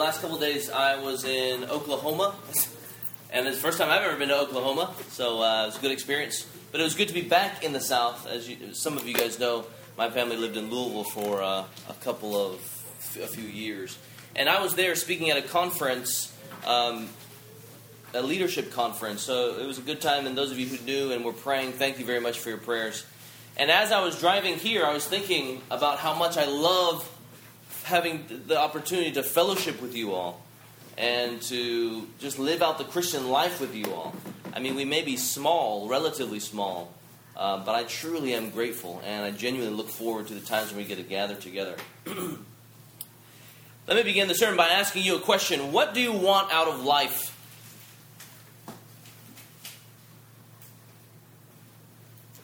last couple days I was in Oklahoma, and it's the first time I've ever been to Oklahoma, so uh, it was a good experience. But it was good to be back in the South. As you, some of you guys know, my family lived in Louisville for uh, a couple of a few years, and I was there speaking at a conference, um, a leadership conference. So it was a good time. And those of you who knew and were praying, thank you very much for your prayers. And as I was driving here, I was thinking about how much I love having the opportunity to fellowship with you all and to just live out the Christian life with you all. I mean, we may be small, relatively small, uh, but I truly am grateful and I genuinely look forward to the times when we get to gather together. Let me begin the sermon by asking you a question What do you want out of life?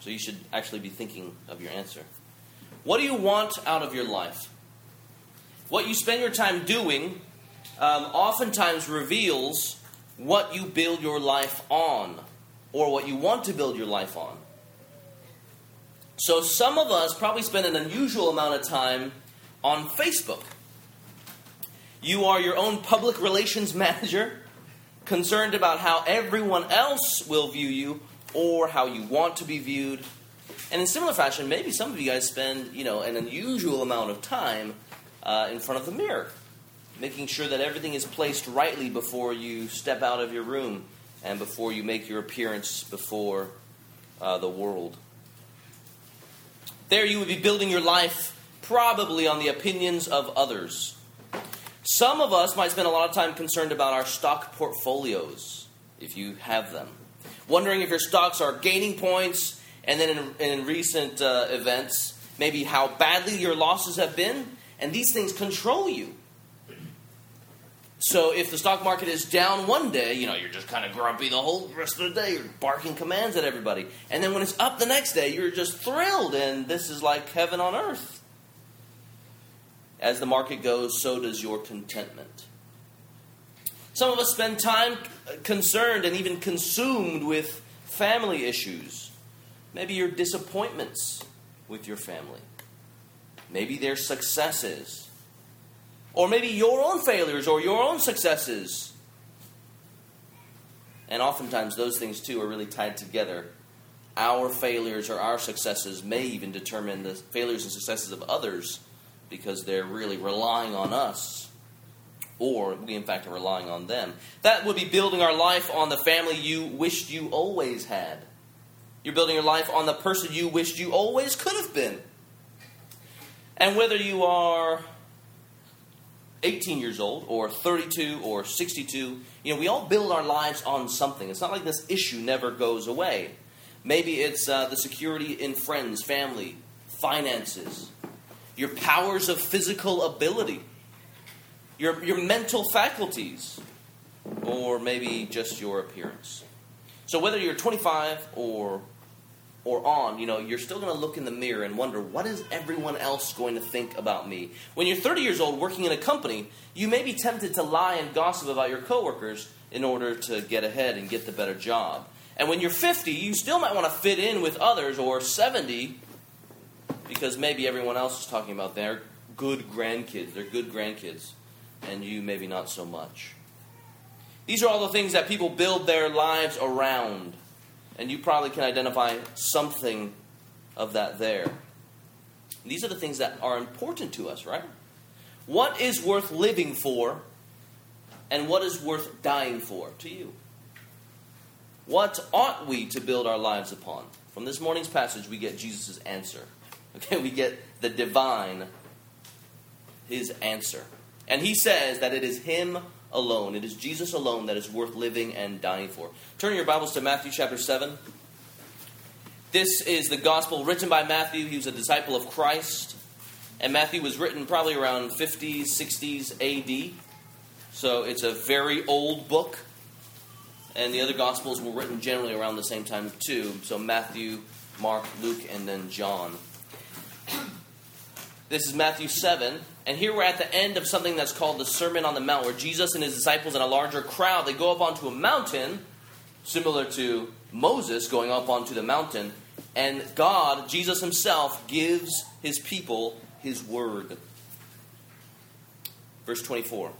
So you should actually be thinking of your answer. What do you want out of your life? What you spend your time doing um, oftentimes reveals what you build your life on or what you want to build your life on. So, some of us probably spend an unusual amount of time on Facebook. You are your own public relations manager, concerned about how everyone else will view you or how you want to be viewed. And in similar fashion, maybe some of you guys spend, you know, an unusual amount of time uh, in front of the mirror, making sure that everything is placed rightly before you step out of your room and before you make your appearance before uh, the world. There, you would be building your life probably on the opinions of others. Some of us might spend a lot of time concerned about our stock portfolios, if you have them, wondering if your stocks are gaining points, and then in, in recent uh, events, maybe how badly your losses have been, and these things control you. So if the stock market is down one day, you know, you're just kind of grumpy the whole rest of the day. You're barking commands at everybody. And then when it's up the next day, you're just thrilled, and this is like heaven on earth. As the market goes, so does your contentment. Some of us spend time concerned and even consumed with family issues. Maybe your disappointments with your family. Maybe their successes. Or maybe your own failures or your own successes. And oftentimes those things too are really tied together. Our failures or our successes may even determine the failures and successes of others because they're really relying on us. Or we, in fact, are relying on them. That would be building our life on the family you wished you always had. You're building your life on the person you wished you always could have been. And whether you are 18 years old or 32 or 62, you know, we all build our lives on something. It's not like this issue never goes away. Maybe it's uh, the security in friends, family, finances, your powers of physical ability, your, your mental faculties, or maybe just your appearance. So whether you're 25 or or on, you know, you're still going to look in the mirror and wonder, what is everyone else going to think about me? When you're 30 years old working in a company, you may be tempted to lie and gossip about your coworkers in order to get ahead and get the better job. And when you're 50, you still might want to fit in with others, or 70, because maybe everyone else is talking about their good grandkids, their good grandkids, and you maybe not so much. These are all the things that people build their lives around and you probably can identify something of that there. These are the things that are important to us, right? What is worth living for, and what is worth dying for to you? What ought we to build our lives upon? From this morning's passage, we get Jesus' answer. Okay, we get the divine, his answer. And he says that it is him alone. It is Jesus alone that is worth living and dying for. Turn your Bibles to Matthew chapter 7. This is the gospel written by Matthew. He was a disciple of Christ. And Matthew was written probably around 50s, 60s AD. So it's a very old book. And the other gospels were written generally around the same time, too. So Matthew, Mark, Luke, and then John. This is Matthew 7. And here we're at the end of something that's called the Sermon on the Mount, where Jesus and his disciples and a larger crowd, they go up onto a mountain, similar to Moses going up onto the mountain, and God, Jesus himself, gives his people his word. Verse 24.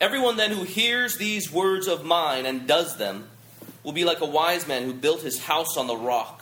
Everyone then who hears these words of mine and does them will be like a wise man who built his house on the rock.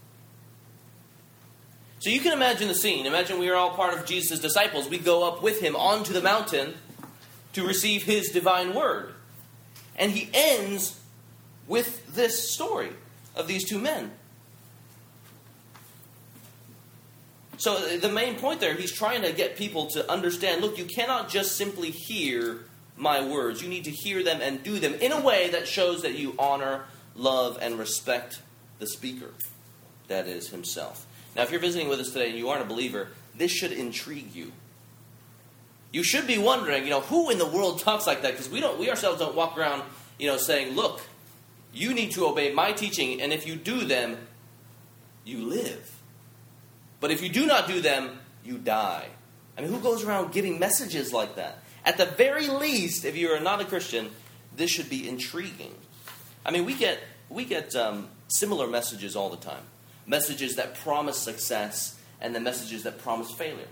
So you can imagine the scene. Imagine we are all part of Jesus' disciples. We go up with him onto the mountain to receive his divine word. And he ends with this story of these two men. So the main point there, he's trying to get people to understand look, you cannot just simply hear my words. You need to hear them and do them in a way that shows that you honor, love, and respect the speaker, that is, himself. Now, if you're visiting with us today and you aren't a believer, this should intrigue you. You should be wondering, you know, who in the world talks like that? Because we don't, we ourselves don't walk around, you know, saying, "Look, you need to obey my teaching, and if you do them, you live. But if you do not do them, you die." I mean, who goes around giving messages like that? At the very least, if you are not a Christian, this should be intriguing. I mean, we get we get um, similar messages all the time messages that promise success and the messages that promise failure.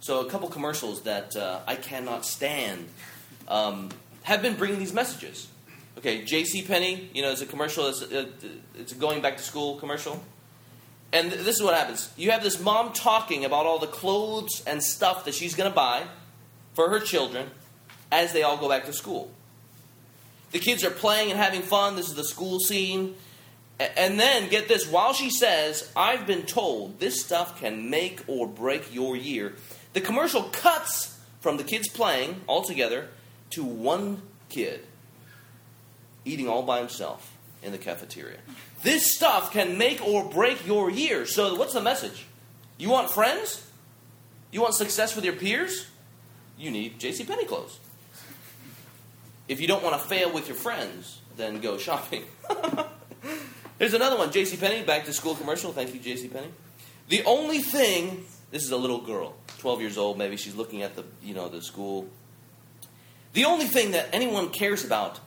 So, a couple commercials that uh, I cannot stand um, have been bringing these messages. Okay, J.C. Penney, you know, it's a commercial. It's a, it's a going back to school commercial, and this is what happens: you have this mom talking about all the clothes and stuff that she's going to buy for her children as they all go back to school. The kids are playing and having fun. This is the school scene. And then, get this, while she says, I've been told this stuff can make or break your year, the commercial cuts from the kids playing all together to one kid eating all by himself in the cafeteria. This stuff can make or break your year. So, what's the message? You want friends? You want success with your peers? You need J.C. Penney clothes. If you don't want to fail with your friends, then go shopping. There's another one, J.C. Penney, back to school commercial. Thank you, J.C. Penney. The only thing, this is a little girl, 12 years old, maybe she's looking at the, you know, the school. The only thing that anyone cares about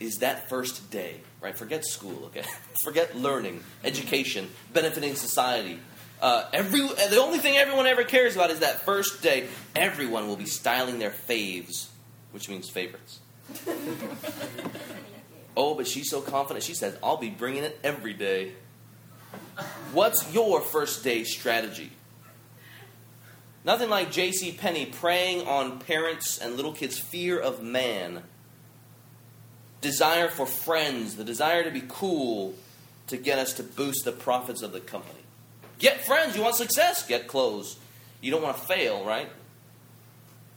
is that first day, right? Forget school, okay? Forget learning, education, benefiting society. Uh, every, the only thing everyone ever cares about is that first day. Everyone will be styling their faves, which means favorites. Oh, but she's so confident. She says, I'll be bringing it every day. What's your first day strategy? Nothing like J.C. Penney preying on parents and little kids' fear of man, desire for friends, the desire to be cool to get us to boost the profits of the company. Get friends. You want success? Get clothes. You don't want to fail, right?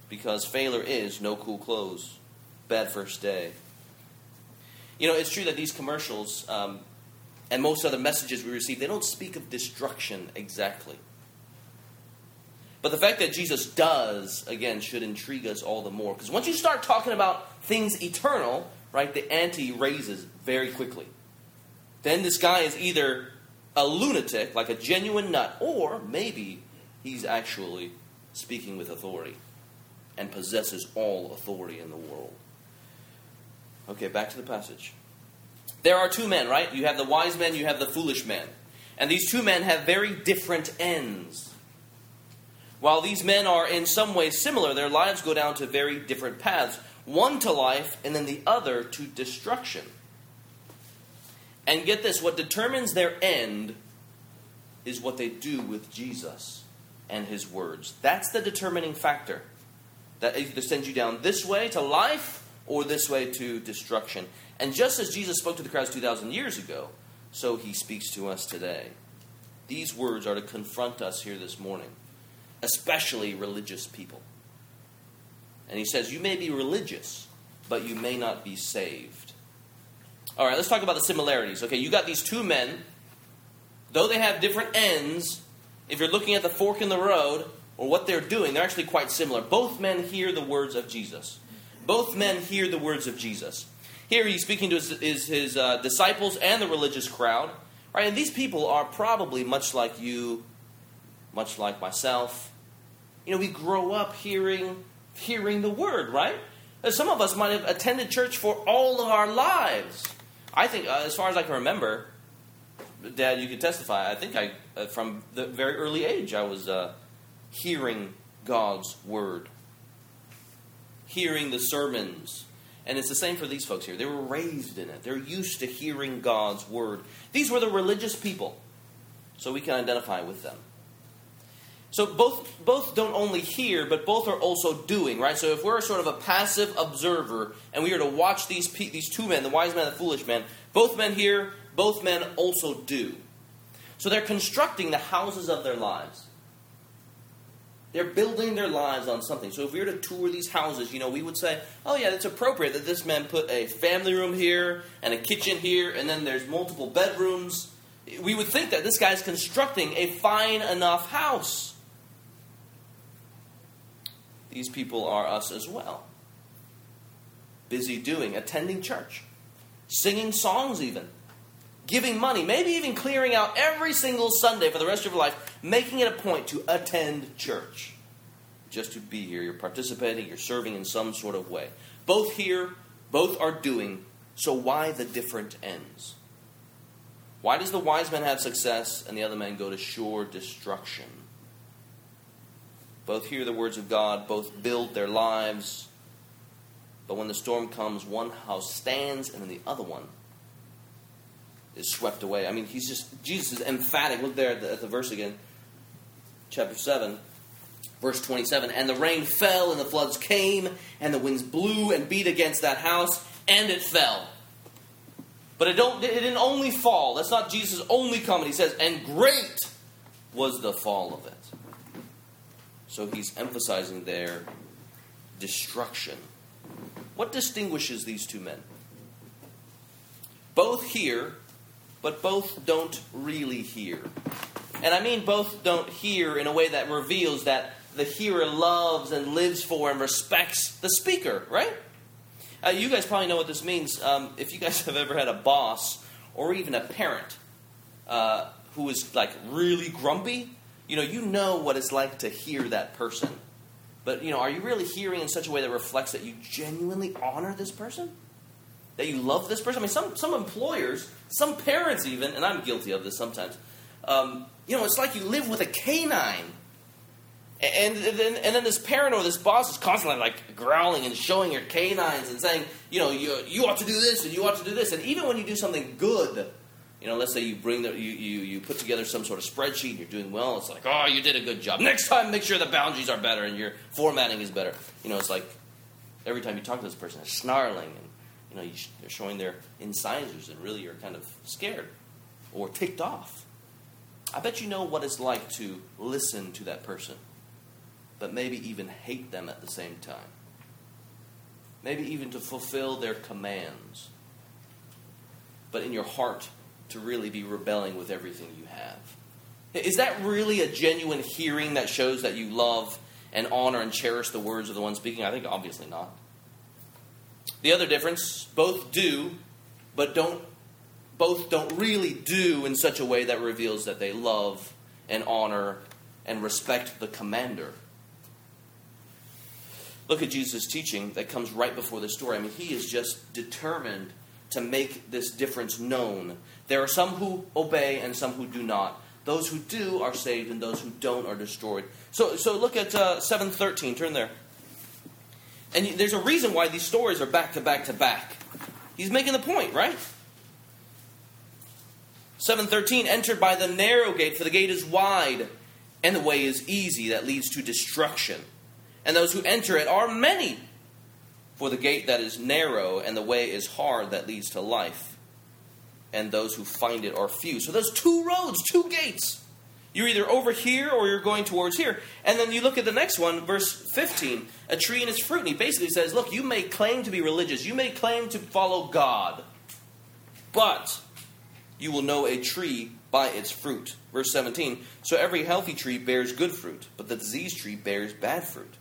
Because failure is no cool clothes. Bad first day. You know, it's true that these commercials um, and most other messages we receive, they don't speak of destruction exactly. But the fact that Jesus does, again, should intrigue us all the more. Because once you start talking about things eternal, right, the ante raises very quickly. Then this guy is either a lunatic, like a genuine nut, or maybe he's actually speaking with authority and possesses all authority in the world. Okay, back to the passage. There are two men, right? You have the wise men, you have the foolish men. And these two men have very different ends. While these men are in some ways similar, their lives go down to very different paths one to life, and then the other to destruction. And get this what determines their end is what they do with Jesus and his words. That's the determining factor that either sends you down this way to life or this way to destruction. And just as Jesus spoke to the crowds 2,000 years ago, so he speaks to us today. These words are to confront us here this morning, especially religious people. And he says, You may be religious, but you may not be saved. All right, let's talk about the similarities. Okay, you got these two men. Though they have different ends, if you're looking at the fork in the road or what they're doing, they're actually quite similar. Both men hear the words of Jesus. Both men hear the words of Jesus. Here he's speaking to his, his, his uh, disciples and the religious crowd. Right? And these people are probably much like you, much like myself. You know, we grow up hearing hearing the word, right? Some of us might have attended church for all of our lives. I think, uh, as far as I can remember, Dad, you can testify. I think I, uh, from the very early age, I was uh, hearing God's word, hearing the sermons. And it's the same for these folks here. They were raised in it, they're used to hearing God's word. These were the religious people, so we can identify with them. So both both don't only hear, but both are also doing, right? So if we're sort of a passive observer and we are to watch these these two men, the wise man and the foolish man, both men hear, both men also do. So they're constructing the houses of their lives. They're building their lives on something. So if we were to tour these houses, you know, we would say, oh, yeah, it's appropriate that this man put a family room here and a kitchen here, and then there's multiple bedrooms. We would think that this guy's constructing a fine enough house. These people are us as well. Busy doing, attending church, singing songs, even, giving money, maybe even clearing out every single Sunday for the rest of your life, making it a point to attend church. Just to be here. You're participating, you're serving in some sort of way. Both here, both are doing, so why the different ends? Why does the wise man have success and the other man go to sure destruction? Both hear the words of God, both build their lives. But when the storm comes, one house stands and then the other one is swept away. I mean, he's just, Jesus is emphatic. Look there at the, at the verse again, chapter 7, verse 27. And the rain fell, and the floods came, and the winds blew and beat against that house, and it fell. But it, don't, it didn't only fall. That's not Jesus' only comment. He says, and great was the fall of it. So he's emphasizing their destruction. What distinguishes these two men? Both hear, but both don't really hear. And I mean both don't hear in a way that reveals that the hearer loves and lives for and respects the speaker, right? Uh, you guys probably know what this means. Um, if you guys have ever had a boss or even a parent uh, who is like really grumpy, you know, you know what it's like to hear that person. But, you know, are you really hearing in such a way that reflects that you genuinely honor this person? That you love this person? I mean, some, some employers, some parents even, and I'm guilty of this sometimes, um, you know, it's like you live with a canine. And, and, then, and then this parent or this boss is constantly like growling and showing your canines and saying, you know, you, you ought to do this and you ought to do this. And even when you do something good, you know, let's say you bring the, you, you, you put together some sort of spreadsheet and you're doing well. It's like, oh, you did a good job. Next time, make sure the boundaries are better and your formatting is better. You know, it's like every time you talk to this person, they're snarling and you know they're showing their incisors and really you're kind of scared or ticked off. I bet you know what it's like to listen to that person, but maybe even hate them at the same time. Maybe even to fulfill their commands. But in your heart, to really be rebelling with everything you have. Is that really a genuine hearing that shows that you love and honor and cherish the words of the one speaking? I think obviously not. The other difference, both do, but don't both don't really do in such a way that reveals that they love and honor and respect the commander. Look at Jesus' teaching that comes right before this story. I mean, he is just determined to make this difference known. There are some who obey and some who do not. Those who do are saved, and those who don't are destroyed. So, so look at uh, 713. Turn there. And there's a reason why these stories are back to back to back. He's making the point, right? 713 entered by the narrow gate, for the gate is wide, and the way is easy that leads to destruction. And those who enter it are many. For the gate that is narrow and the way is hard that leads to life, and those who find it are few. So there's two roads, two gates. You're either over here or you're going towards here. And then you look at the next one, verse 15, a tree and its fruit. And he basically says, Look, you may claim to be religious, you may claim to follow God, but you will know a tree by its fruit. Verse 17, so every healthy tree bears good fruit, but the diseased tree bears bad fruit.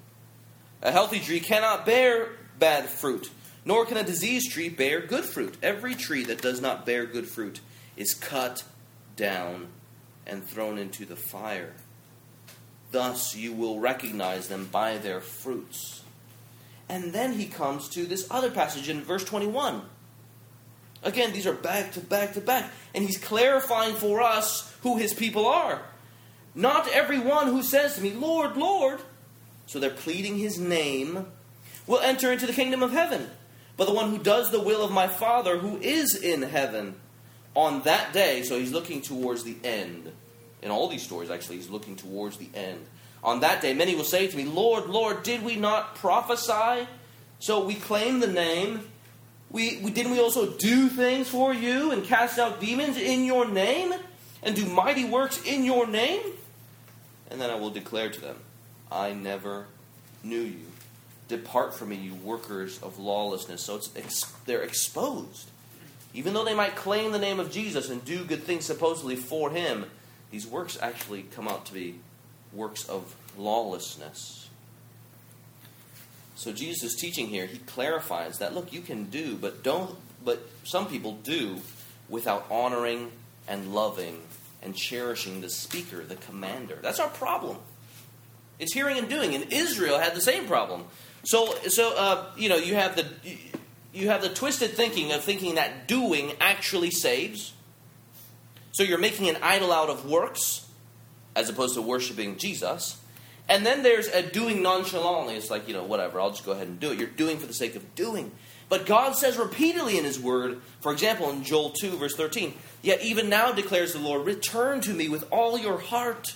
A healthy tree cannot bear bad fruit, nor can a diseased tree bear good fruit. Every tree that does not bear good fruit is cut down and thrown into the fire. Thus you will recognize them by their fruits. And then he comes to this other passage in verse 21. Again, these are back to back to back. And he's clarifying for us who his people are. Not everyone who says to me, Lord, Lord, so they're pleading his name, will enter into the kingdom of heaven, but the one who does the will of my Father who is in heaven. On that day, so he's looking towards the end. In all these stories, actually, he's looking towards the end. On that day, many will say to me, Lord, Lord, did we not prophesy? So we claim the name. We, we, didn't we also do things for you and cast out demons in your name and do mighty works in your name? And then I will declare to them, I never knew you. Depart from me, you workers of lawlessness. So it's they're exposed. Even though they might claim the name of Jesus and do good things supposedly for him, these works actually come out to be works of lawlessness. So Jesus' teaching here, he clarifies that look, you can do, but don't but some people do without honoring and loving and cherishing the speaker, the commander. That's our problem. It's hearing and doing. And Israel had the same problem. So, so uh, you know, you have the you have the twisted thinking of thinking that doing actually saves. So you're making an idol out of works, as opposed to worshiping Jesus. And then there's a doing nonchalantly. It's like, you know, whatever, I'll just go ahead and do it. You're doing for the sake of doing. But God says repeatedly in His Word, for example, in Joel 2, verse 13, Yet even now declares the Lord, return to me with all your heart.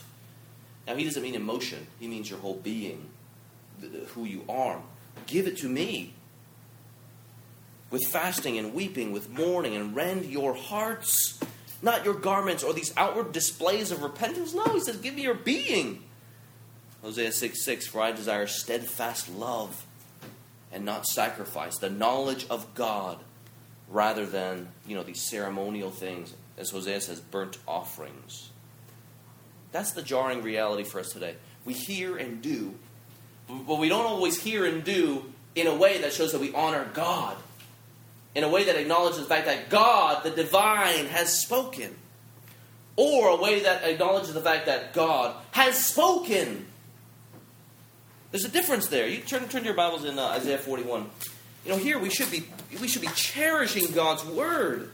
Now, He doesn't mean emotion, He means your whole being, who you are. Give it to me. With fasting and weeping, with mourning, and rend your hearts, not your garments or these outward displays of repentance. No, He says, give me your being. Hosea 6 6, for I desire steadfast love and not sacrifice, the knowledge of God rather than, you know, these ceremonial things, as Hosea says, burnt offerings. That's the jarring reality for us today. We hear and do, but we don't always hear and do in a way that shows that we honor God, in a way that acknowledges the fact that God, the divine, has spoken, or a way that acknowledges the fact that God has spoken. There's a difference there. You turn, turn to your Bibles in uh, Isaiah 41. You know, here we should be we should be cherishing God's word.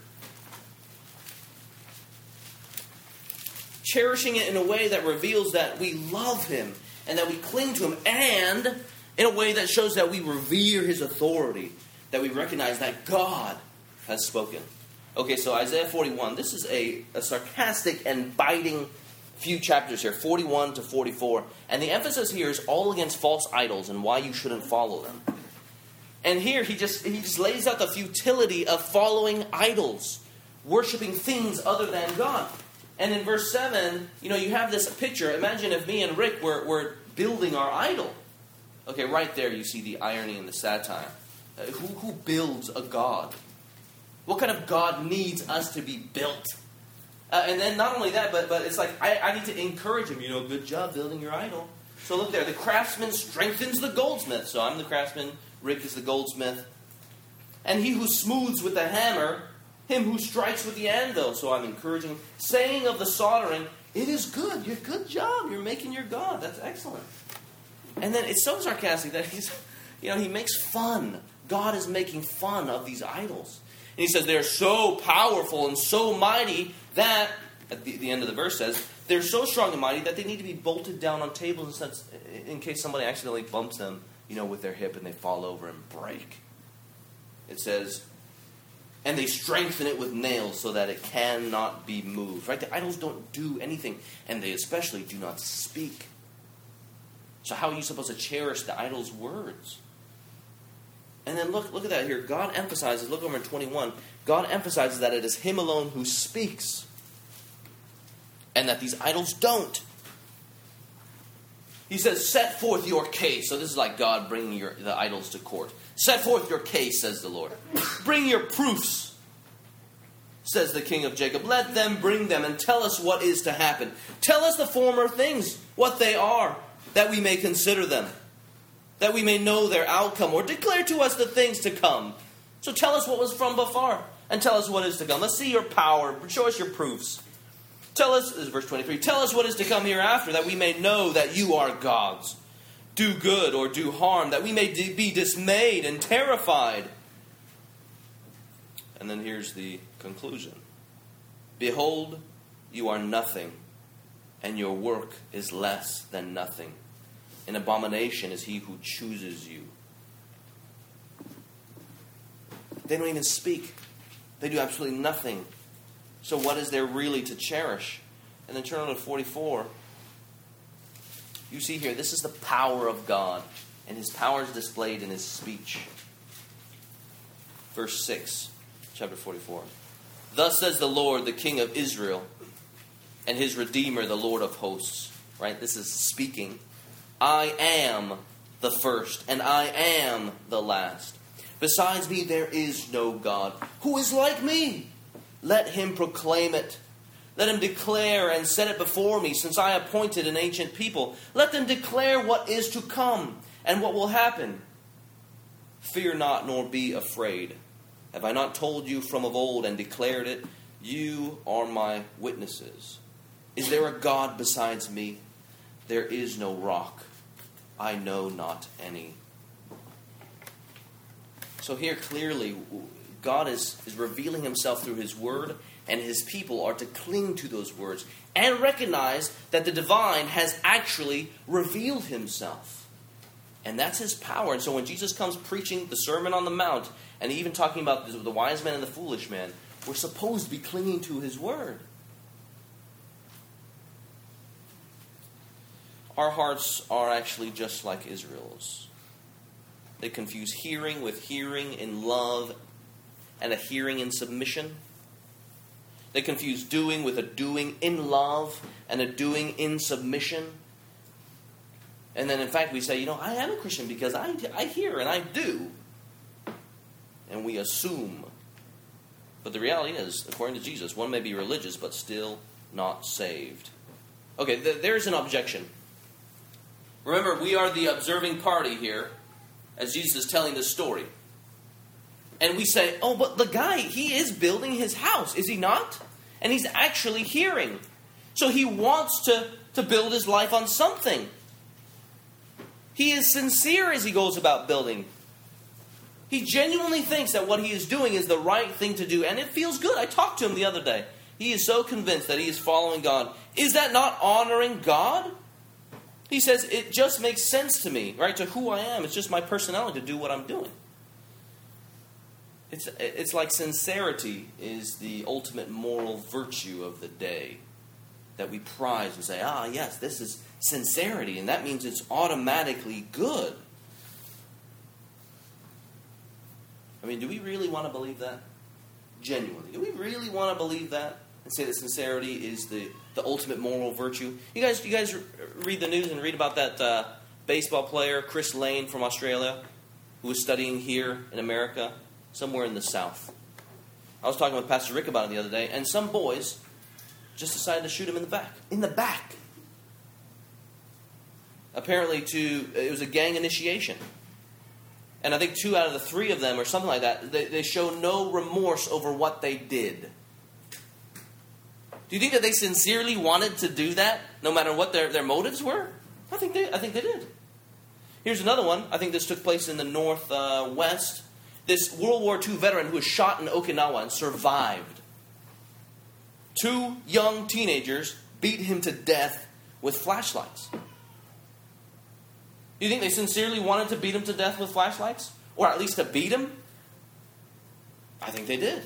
Cherishing it in a way that reveals that we love him and that we cling to him and in a way that shows that we revere his authority, that we recognize that God has spoken. Okay, so Isaiah 41, this is a, a sarcastic and biting few chapters here, 41 to 44. And the emphasis here is all against false idols and why you shouldn't follow them. And here he just he just lays out the futility of following idols, worshiping things other than God. And in verse 7, you know, you have this picture. Imagine if me and Rick were, were building our idol. Okay, right there you see the irony and the satire. Uh, who, who builds a God? What kind of God needs us to be built? Uh, and then not only that, but, but it's like I, I need to encourage him, you know, good job building your idol. So look there, the craftsman strengthens the goldsmith. So I'm the craftsman, Rick is the goldsmith. And he who smooths with the hammer, him who strikes with the anvil. So I'm encouraging, saying of the soldering, it is good. You're good job. You're making your God. That's excellent. And then it's so sarcastic that he's, you know, he makes fun. God is making fun of these idols. And he says they're so powerful and so mighty that, at the, the end of the verse says, they're so strong and mighty that they need to be bolted down on tables in, in case somebody accidentally bumps them you know, with their hip and they fall over and break. It says, and they strengthen it with nails so that it cannot be moved. Right? The idols don't do anything, and they especially do not speak. So how are you supposed to cherish the idol's words? And then look, look at that here. God emphasizes, look over in 21, God emphasizes that it is Him alone who speaks. And that these idols don't. He says, Set forth your case. So this is like God bringing your, the idols to court. Set forth your case, says the Lord. Bring your proofs, says the King of Jacob. Let them bring them and tell us what is to happen. Tell us the former things, what they are, that we may consider them. That we may know their outcome, or declare to us the things to come. So tell us what was from before, and tell us what is to come. Let's see your power. Show us your proofs. Tell us, this is verse 23, tell us what is to come hereafter, that we may know that you are gods. Do good or do harm, that we may be dismayed and terrified. And then here's the conclusion Behold, you are nothing, and your work is less than nothing. An abomination is he who chooses you. They don't even speak, they do absolutely nothing. So, what is there really to cherish? And then turn on to 44. You see here, this is the power of God, and his power is displayed in his speech. Verse 6, chapter 44. Thus says the Lord, the King of Israel, and his Redeemer, the Lord of hosts. Right? This is speaking. I am the first, and I am the last. Besides me, there is no God. Who is like me? Let him proclaim it. Let him declare and set it before me, since I appointed an ancient people. Let them declare what is to come and what will happen. Fear not, nor be afraid. Have I not told you from of old and declared it? You are my witnesses. Is there a God besides me? There is no rock. I know not any. So here clearly, God is, is revealing himself through his word, and his people are to cling to those words and recognize that the divine has actually revealed himself. And that's his power. And so when Jesus comes preaching the Sermon on the Mount, and even talking about the wise man and the foolish man, we're supposed to be clinging to his word. Our hearts are actually just like Israel's. They confuse hearing with hearing in love and a hearing in submission. They confuse doing with a doing in love and a doing in submission. And then, in fact, we say, you know, I am a Christian because I, I hear and I do and we assume. But the reality is, according to Jesus, one may be religious but still not saved. Okay, th- there's an objection. Remember, we are the observing party here as Jesus is telling this story. And we say, oh, but the guy, he is building his house, is he not? And he's actually hearing. So he wants to, to build his life on something. He is sincere as he goes about building. He genuinely thinks that what he is doing is the right thing to do, and it feels good. I talked to him the other day. He is so convinced that he is following God. Is that not honoring God? He says, It just makes sense to me, right? To who I am. It's just my personality to do what I'm doing. It's, it's like sincerity is the ultimate moral virtue of the day that we prize and say, ah, yes, this is sincerity, and that means it's automatically good. I mean, do we really want to believe that? Genuinely. Do we really want to believe that? And say that sincerity is the, the ultimate moral virtue? You guys, you guys read the news and read about that uh, baseball player, Chris Lane from Australia, who was studying here in America, somewhere in the South. I was talking with Pastor Rick about it the other day, and some boys just decided to shoot him in the back. In the back. Apparently, to it was a gang initiation and I think two out of the three of them, or something like that, they, they show no remorse over what they did. Do you think that they sincerely wanted to do that, no matter what their, their motives were? I think they, I think they did. Here's another one. I think this took place in the northwest. Uh, this World War II veteran who was shot in Okinawa and survived. Two young teenagers beat him to death with flashlights. Do you think they sincerely wanted to beat him to death with flashlights? Or at least to beat him? I think they did.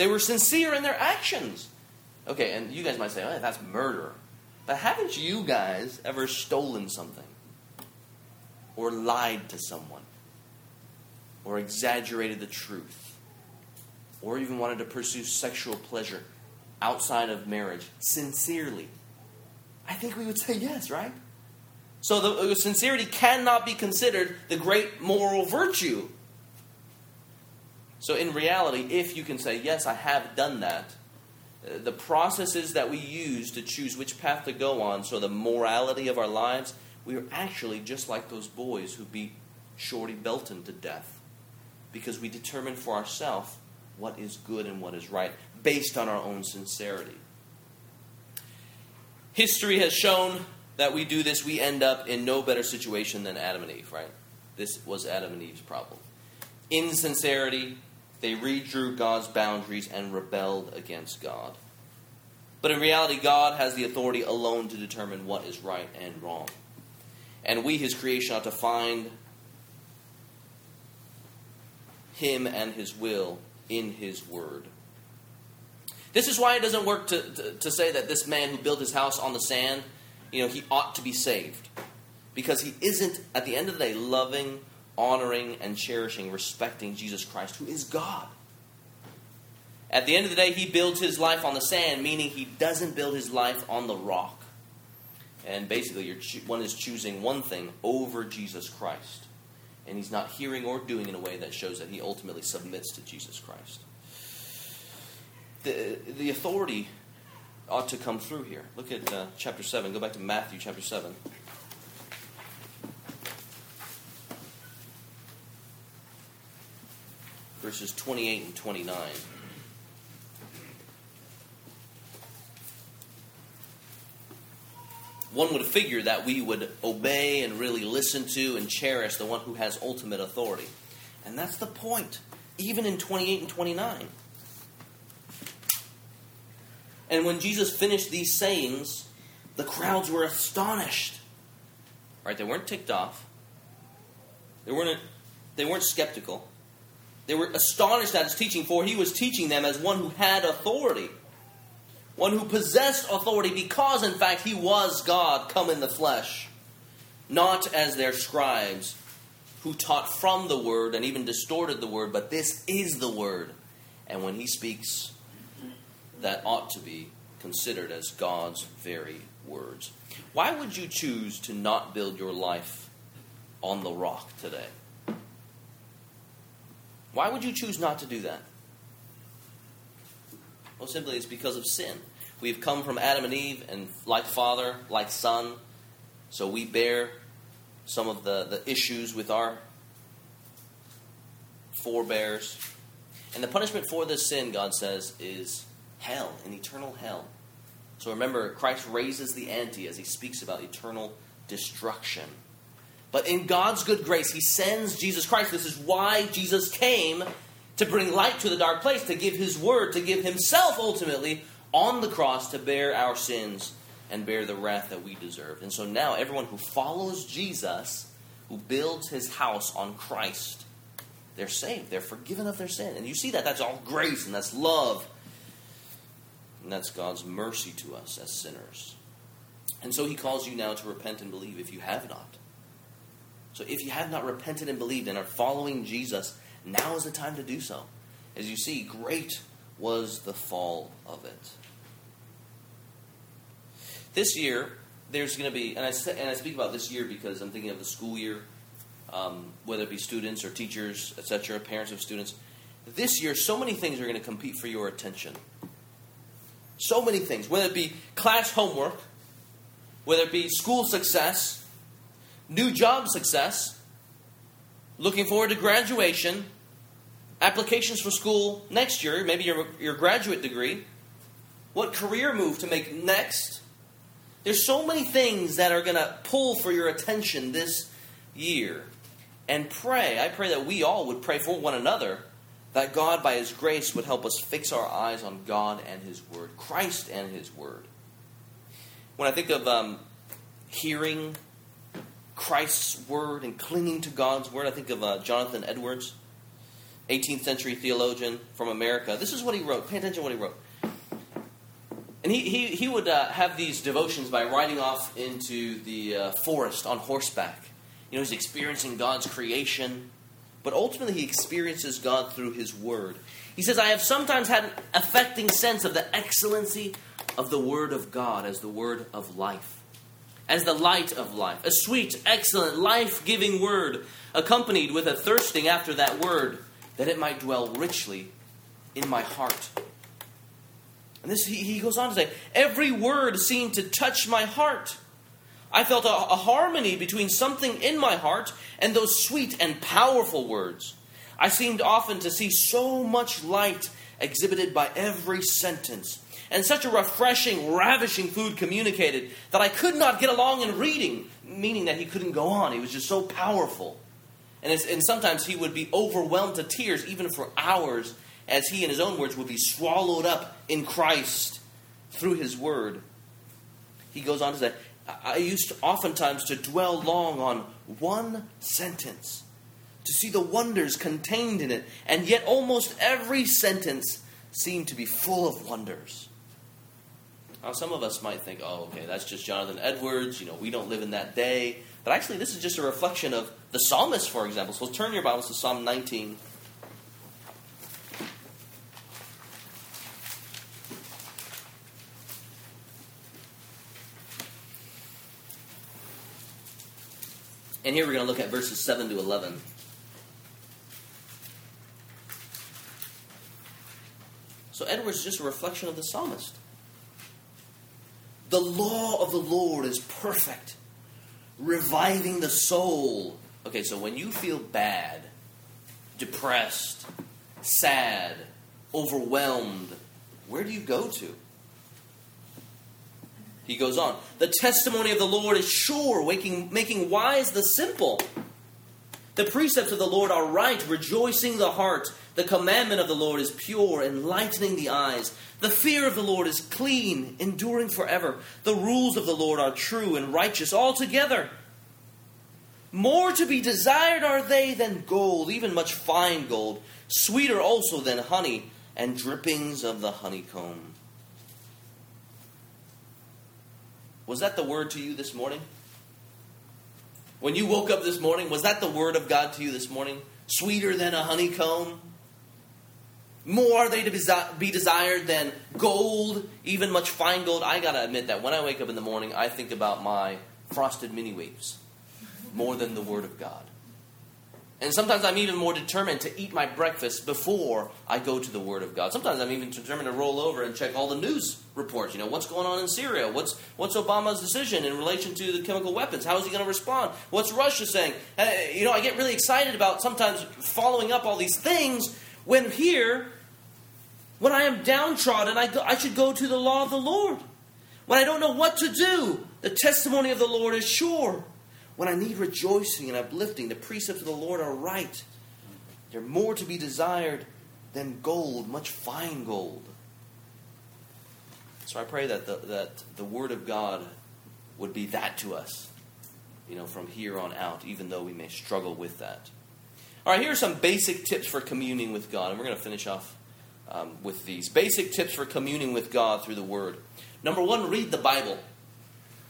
They were sincere in their actions. Okay, and you guys might say, oh, that's murder. But haven't you guys ever stolen something? Or lied to someone? Or exaggerated the truth? Or even wanted to pursue sexual pleasure outside of marriage sincerely? I think we would say yes, right? So the, sincerity cannot be considered the great moral virtue. So in reality, if you can say, yes, I have done that, uh, the processes that we use to choose which path to go on, so the morality of our lives, we are actually just like those boys who beat Shorty Belton to death because we determine for ourselves what is good and what is right based on our own sincerity. History has shown that we do this, we end up in no better situation than Adam and Eve, right? This was Adam and Eve's problem. Insincerity, they redrew God's boundaries and rebelled against God. But in reality, God has the authority alone to determine what is right and wrong. And we, His creation, ought to find Him and His will in His Word. This is why it doesn't work to, to, to, say that this man who built his house on the sand, you know, he ought to be saved. Because he isn't, at the end of the day, loving, honoring, and cherishing, respecting Jesus Christ, who is God. At the end of the day, he builds his life on the sand, meaning he doesn't build his life on the rock. And basically, one is choosing one thing over Jesus Christ. And he's not hearing or doing in a way that shows that he ultimately submits to Jesus Christ. The, the authority ought to come through here. Look at uh, chapter 7. Go back to Matthew chapter 7. Verses 28 and 29. one would figure that we would obey and really listen to and cherish the one who has ultimate authority. And that's the point, even in 28 and 29. And when Jesus finished these sayings, the crowds were astonished. Right? They weren't ticked off. They weren't, they weren't skeptical. They were astonished at his teaching, for he was teaching them as one who had authority one who possessed authority because, in fact, he was God come in the flesh, not as their scribes who taught from the word and even distorted the word, but this is the word. And when he speaks, that ought to be considered as God's very words. Why would you choose to not build your life on the rock today? Why would you choose not to do that? Well, simply it's because of sin. We've come from Adam and Eve, and like father, like son, so we bear some of the, the issues with our forebears. And the punishment for this sin, God says, is hell, an eternal hell. So remember, Christ raises the ante as he speaks about eternal destruction. But in God's good grace, he sends Jesus Christ. This is why Jesus came to bring light to the dark place, to give his word, to give himself ultimately on the cross to bear our sins and bear the wrath that we deserved. And so now, everyone who follows Jesus, who builds his house on Christ, they're saved. They're forgiven of their sin. And you see that. That's all grace and that's love. And that's God's mercy to us as sinners. And so he calls you now to repent and believe if you have not. So if you have not repented and believed and are following Jesus, now is the time to do so. As you see, great was the fall of it. This year, there's going to be, and I, and I speak about this year because I'm thinking of the school year, um, whether it be students or teachers, etc., parents of students. This year, so many things are going to compete for your attention. So many things, whether it be class homework, whether it be school success, new job success, looking forward to graduation, applications for school next year, maybe your, your graduate degree, what career move to make next. There's so many things that are going to pull for your attention this year. And pray, I pray that we all would pray for one another that God, by His grace, would help us fix our eyes on God and His Word, Christ and His Word. When I think of um, hearing Christ's Word and clinging to God's Word, I think of uh, Jonathan Edwards. 18th century theologian from America. This is what he wrote. Pay attention to what he wrote. And he, he, he would uh, have these devotions by riding off into the uh, forest on horseback. You know, he's experiencing God's creation, but ultimately he experiences God through his word. He says, I have sometimes had an affecting sense of the excellency of the word of God as the word of life, as the light of life, a sweet, excellent, life giving word, accompanied with a thirsting after that word that it might dwell richly in my heart. And this he, goes on to say, every word seemed to touch my heart. I felt a, a harmony between something in my heart and those sweet and powerful words. I seemed often to see so much light exhibited by every sentence, and such a refreshing, ravishing food communicated that I could not get along in reading, meaning that he couldn't go on. He was just so powerful. And, and sometimes he would be overwhelmed to tears, even for hours, as he, in his own words, would be swallowed up in Christ through his word. He goes on to say, I used oftentimes to dwell long on one sentence, to see the wonders contained in it, and yet almost every sentence seemed to be full of wonders. Now, some of us might think, oh, okay, that's just Jonathan Edwards. You know, we don't live in that day. But actually, this is just a reflection of the psalmist, for example. So turn your Bibles to Psalm 19. And here we're going to look at verses 7 to 11. So Edwards is just a reflection of the psalmist. The law of the Lord is perfect, reviving the soul. Okay, so when you feel bad, depressed, sad, overwhelmed, where do you go to? He goes on, the testimony of the Lord is sure, making, making wise the simple. The precepts of the Lord are right, rejoicing the heart. The commandment of the Lord is pure, enlightening the eyes. The fear of the Lord is clean, enduring forever. The rules of the Lord are true and righteous altogether. More to be desired are they than gold, even much fine gold, sweeter also than honey and drippings of the honeycomb. Was that the word to you this morning? When you woke up this morning, was that the word of God to you this morning? Sweeter than a honeycomb? More are they to be desired than gold, even much fine gold. I gotta admit that when I wake up in the morning, I think about my frosted mini wheats more than the Word of God. And sometimes I'm even more determined to eat my breakfast before I go to the Word of God. Sometimes I'm even determined to roll over and check all the news reports. You know, what's going on in Syria? What's, what's Obama's decision in relation to the chemical weapons? How is he going to respond? What's Russia saying? Uh, you know, I get really excited about sometimes following up all these things when here, when I am downtrodden, I, go, I should go to the law of the Lord. When I don't know what to do, the testimony of the Lord is sure. When I need rejoicing and uplifting, the precepts of the Lord are right. They're more to be desired than gold, much fine gold. So I pray that the, that the Word of God would be that to us, you know, from here on out, even though we may struggle with that. All right, here are some basic tips for communing with God, and we're going to finish off um, with these. Basic tips for communing with God through the Word. Number one, read the Bible.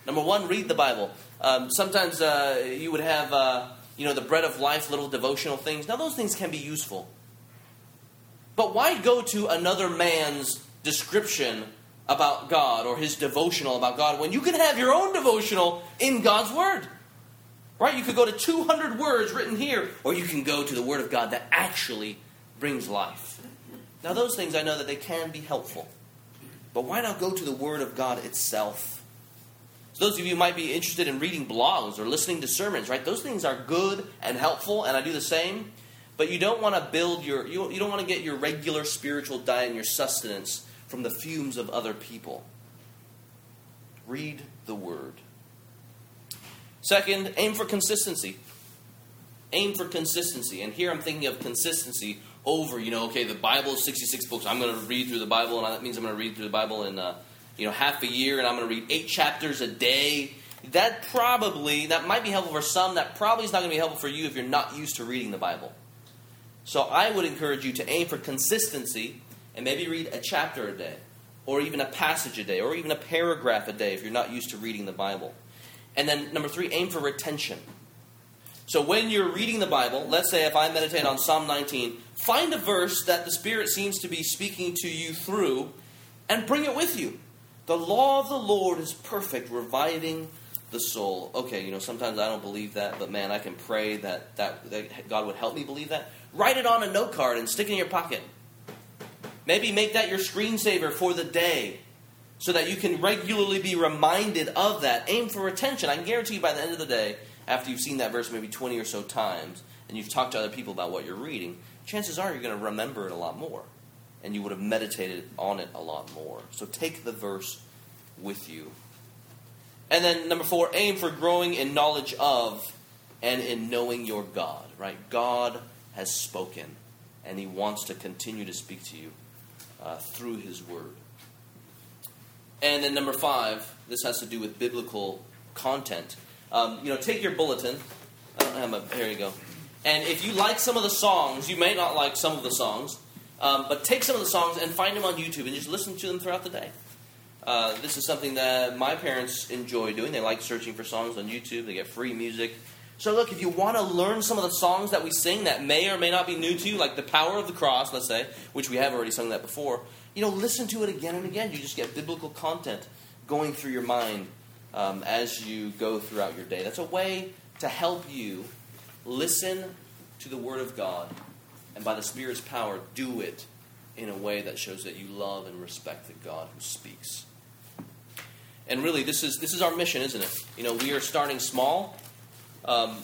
Number one, read the Bible. Um, sometimes uh, you would have, uh, you know, the bread of life, little devotional things. Now, those things can be useful. But why go to another man's description about God or his devotional about God when you can have your own devotional in God's Word? Right? You could go to 200 words written here, or you can go to the Word of God that actually brings life. Now, those things I know that they can be helpful. But why not go to the Word of God itself? So those of you might be interested in reading blogs or listening to sermons, right? Those things are good and helpful, and I do the same. But you don't want to build your, you, you don't want to get your regular spiritual diet and your sustenance from the fumes of other people. Read the Word. Second, aim for consistency. Aim for consistency. And here I'm thinking of consistency over, you know, okay, the Bible is 66 books. I'm going to read through the Bible, and that means I'm going to read through the Bible in uh, you know, half a year and I'm going to read eight chapters a day. That probably, that might be helpful for some. That probably is not going to be helpful for you if you're not used to reading the Bible. So I would encourage you to aim for consistency and maybe read a chapter a day, or even a passage a day, or even a paragraph a day if you're not used to reading the Bible. And then number three, aim for retention. So when you're reading the Bible, let's say if I meditate on Psalm 19, find a verse that the Spirit seems to be speaking to you through and bring it with you. The law of the Lord is perfect, reviving the soul. Okay, you know, sometimes I don't believe that, but man, I can pray that, that, that God would help me believe that. Write it on a note card and stick it in your pocket. Maybe make that your screensaver for the day. so that you can regularly be reminded of that. Aim for retention. I can guarantee you by the end of the day, after you've seen that verse maybe 20 or so times, and you've talked to other people about what you're reading, chances are you're going to remember it a lot more. And you would have meditated on it a lot more. So take the verse with you. And then number four, aim for growing in knowledge of and in knowing your God, right? God has spoken, and He wants to continue to speak to you uh, through His Word. And then number five, this has to do with biblical content. Um, you know, take your bulletin. I don't have. Here you go. And if you like some of the songs, you may not like some of the songs, um, but take some of the songs and find them on YouTube and just listen to them throughout the day. Uh, this is something that my parents enjoy doing. They like searching for songs on YouTube. They get free music. So, look, if you want to learn some of the songs that we sing that may or may not be new to you, like The Power of the Cross, let's say, which we have already sung that before, you know, listen to it again and again. You just get biblical content going through your mind um, as you go throughout your day. That's a way to help you listen to the Word of God and by the Spirit's power, do it in a way that shows that you love and respect the God who speaks. And really, this is, this is our mission, isn't it? You know, we are starting small um,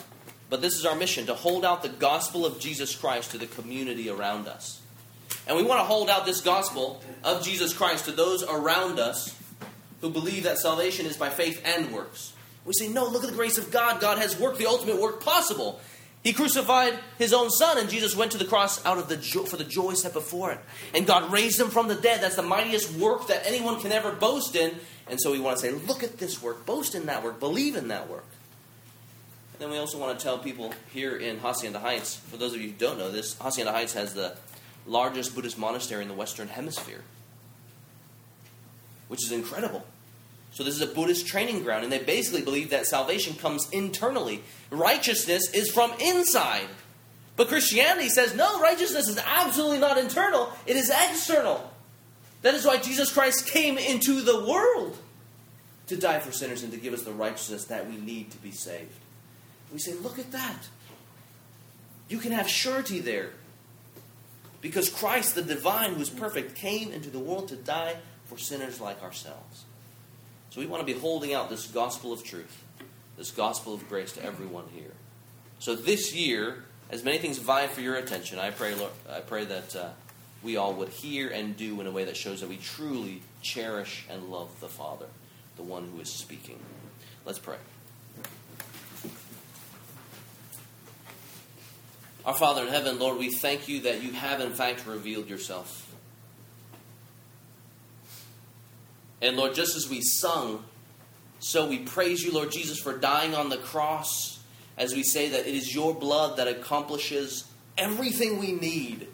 but this is our mission to hold out the gospel of Jesus Christ to the community around us. And we want to hold out this gospel of Jesus Christ to those around us who believe that salvation is by faith and works. We say, no, look at the grace of God. God has worked the ultimate work possible. He crucified his own son, and Jesus went to the cross out of the jo- for the joy set before it. And God raised him from the dead. That's the mightiest work that anyone can ever boast in. And so we want to say, look at this work, boast in that work, believe in that work. And then we also want to tell people here in Hacienda Heights, for those of you who don't know this, Hacienda Heights has the largest Buddhist monastery in the Western Hemisphere, which is incredible. So, this is a Buddhist training ground, and they basically believe that salvation comes internally. Righteousness is from inside. But Christianity says, no, righteousness is absolutely not internal, it is external. That is why Jesus Christ came into the world to die for sinners and to give us the righteousness that we need to be saved. We say, look at that. You can have surety there. Because Christ, the divine, who is perfect, came into the world to die for sinners like ourselves. So we want to be holding out this gospel of truth, this gospel of grace to everyone here. So this year, as many things vie for your attention, I pray, Lord, I pray that uh, we all would hear and do in a way that shows that we truly cherish and love the Father, the one who is speaking. Let's pray. Our Father in heaven, Lord, we thank you that you have in fact revealed yourself. And Lord, just as we sung, so we praise you, Lord Jesus, for dying on the cross, as we say that it is your blood that accomplishes everything we need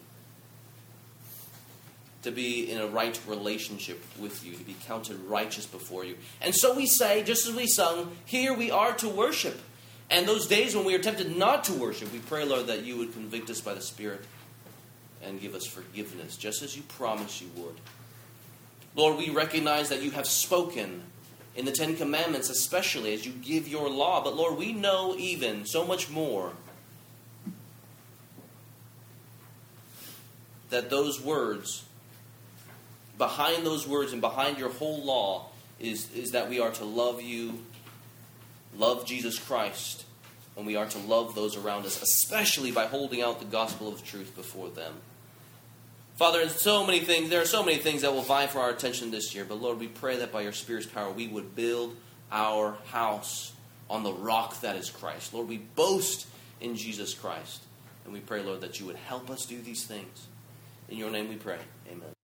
to be in a right relationship with you, to be counted righteous before you. And so we say, just as we sung, here we are to worship. And those days when we are tempted not to worship, we pray, Lord, that you would convict us by the Spirit and give us forgiveness, just as you promised you would. Lord, we recognize that you have spoken in the Ten Commandments, especially as you give your law. But Lord, we know even so much more that those words, behind those words and behind your whole law, is, is that we are to love you love Jesus Christ, and we are to love those around us, especially by holding out the gospel of truth before them. Father, in so many things, there are so many things that will vie for our attention this year, but Lord, we pray that by your Spirit's power we would build our house on the rock that is Christ. Lord, we boast in Jesus Christ, and we pray, Lord, that you would help us do these things. In your name we pray. Amen.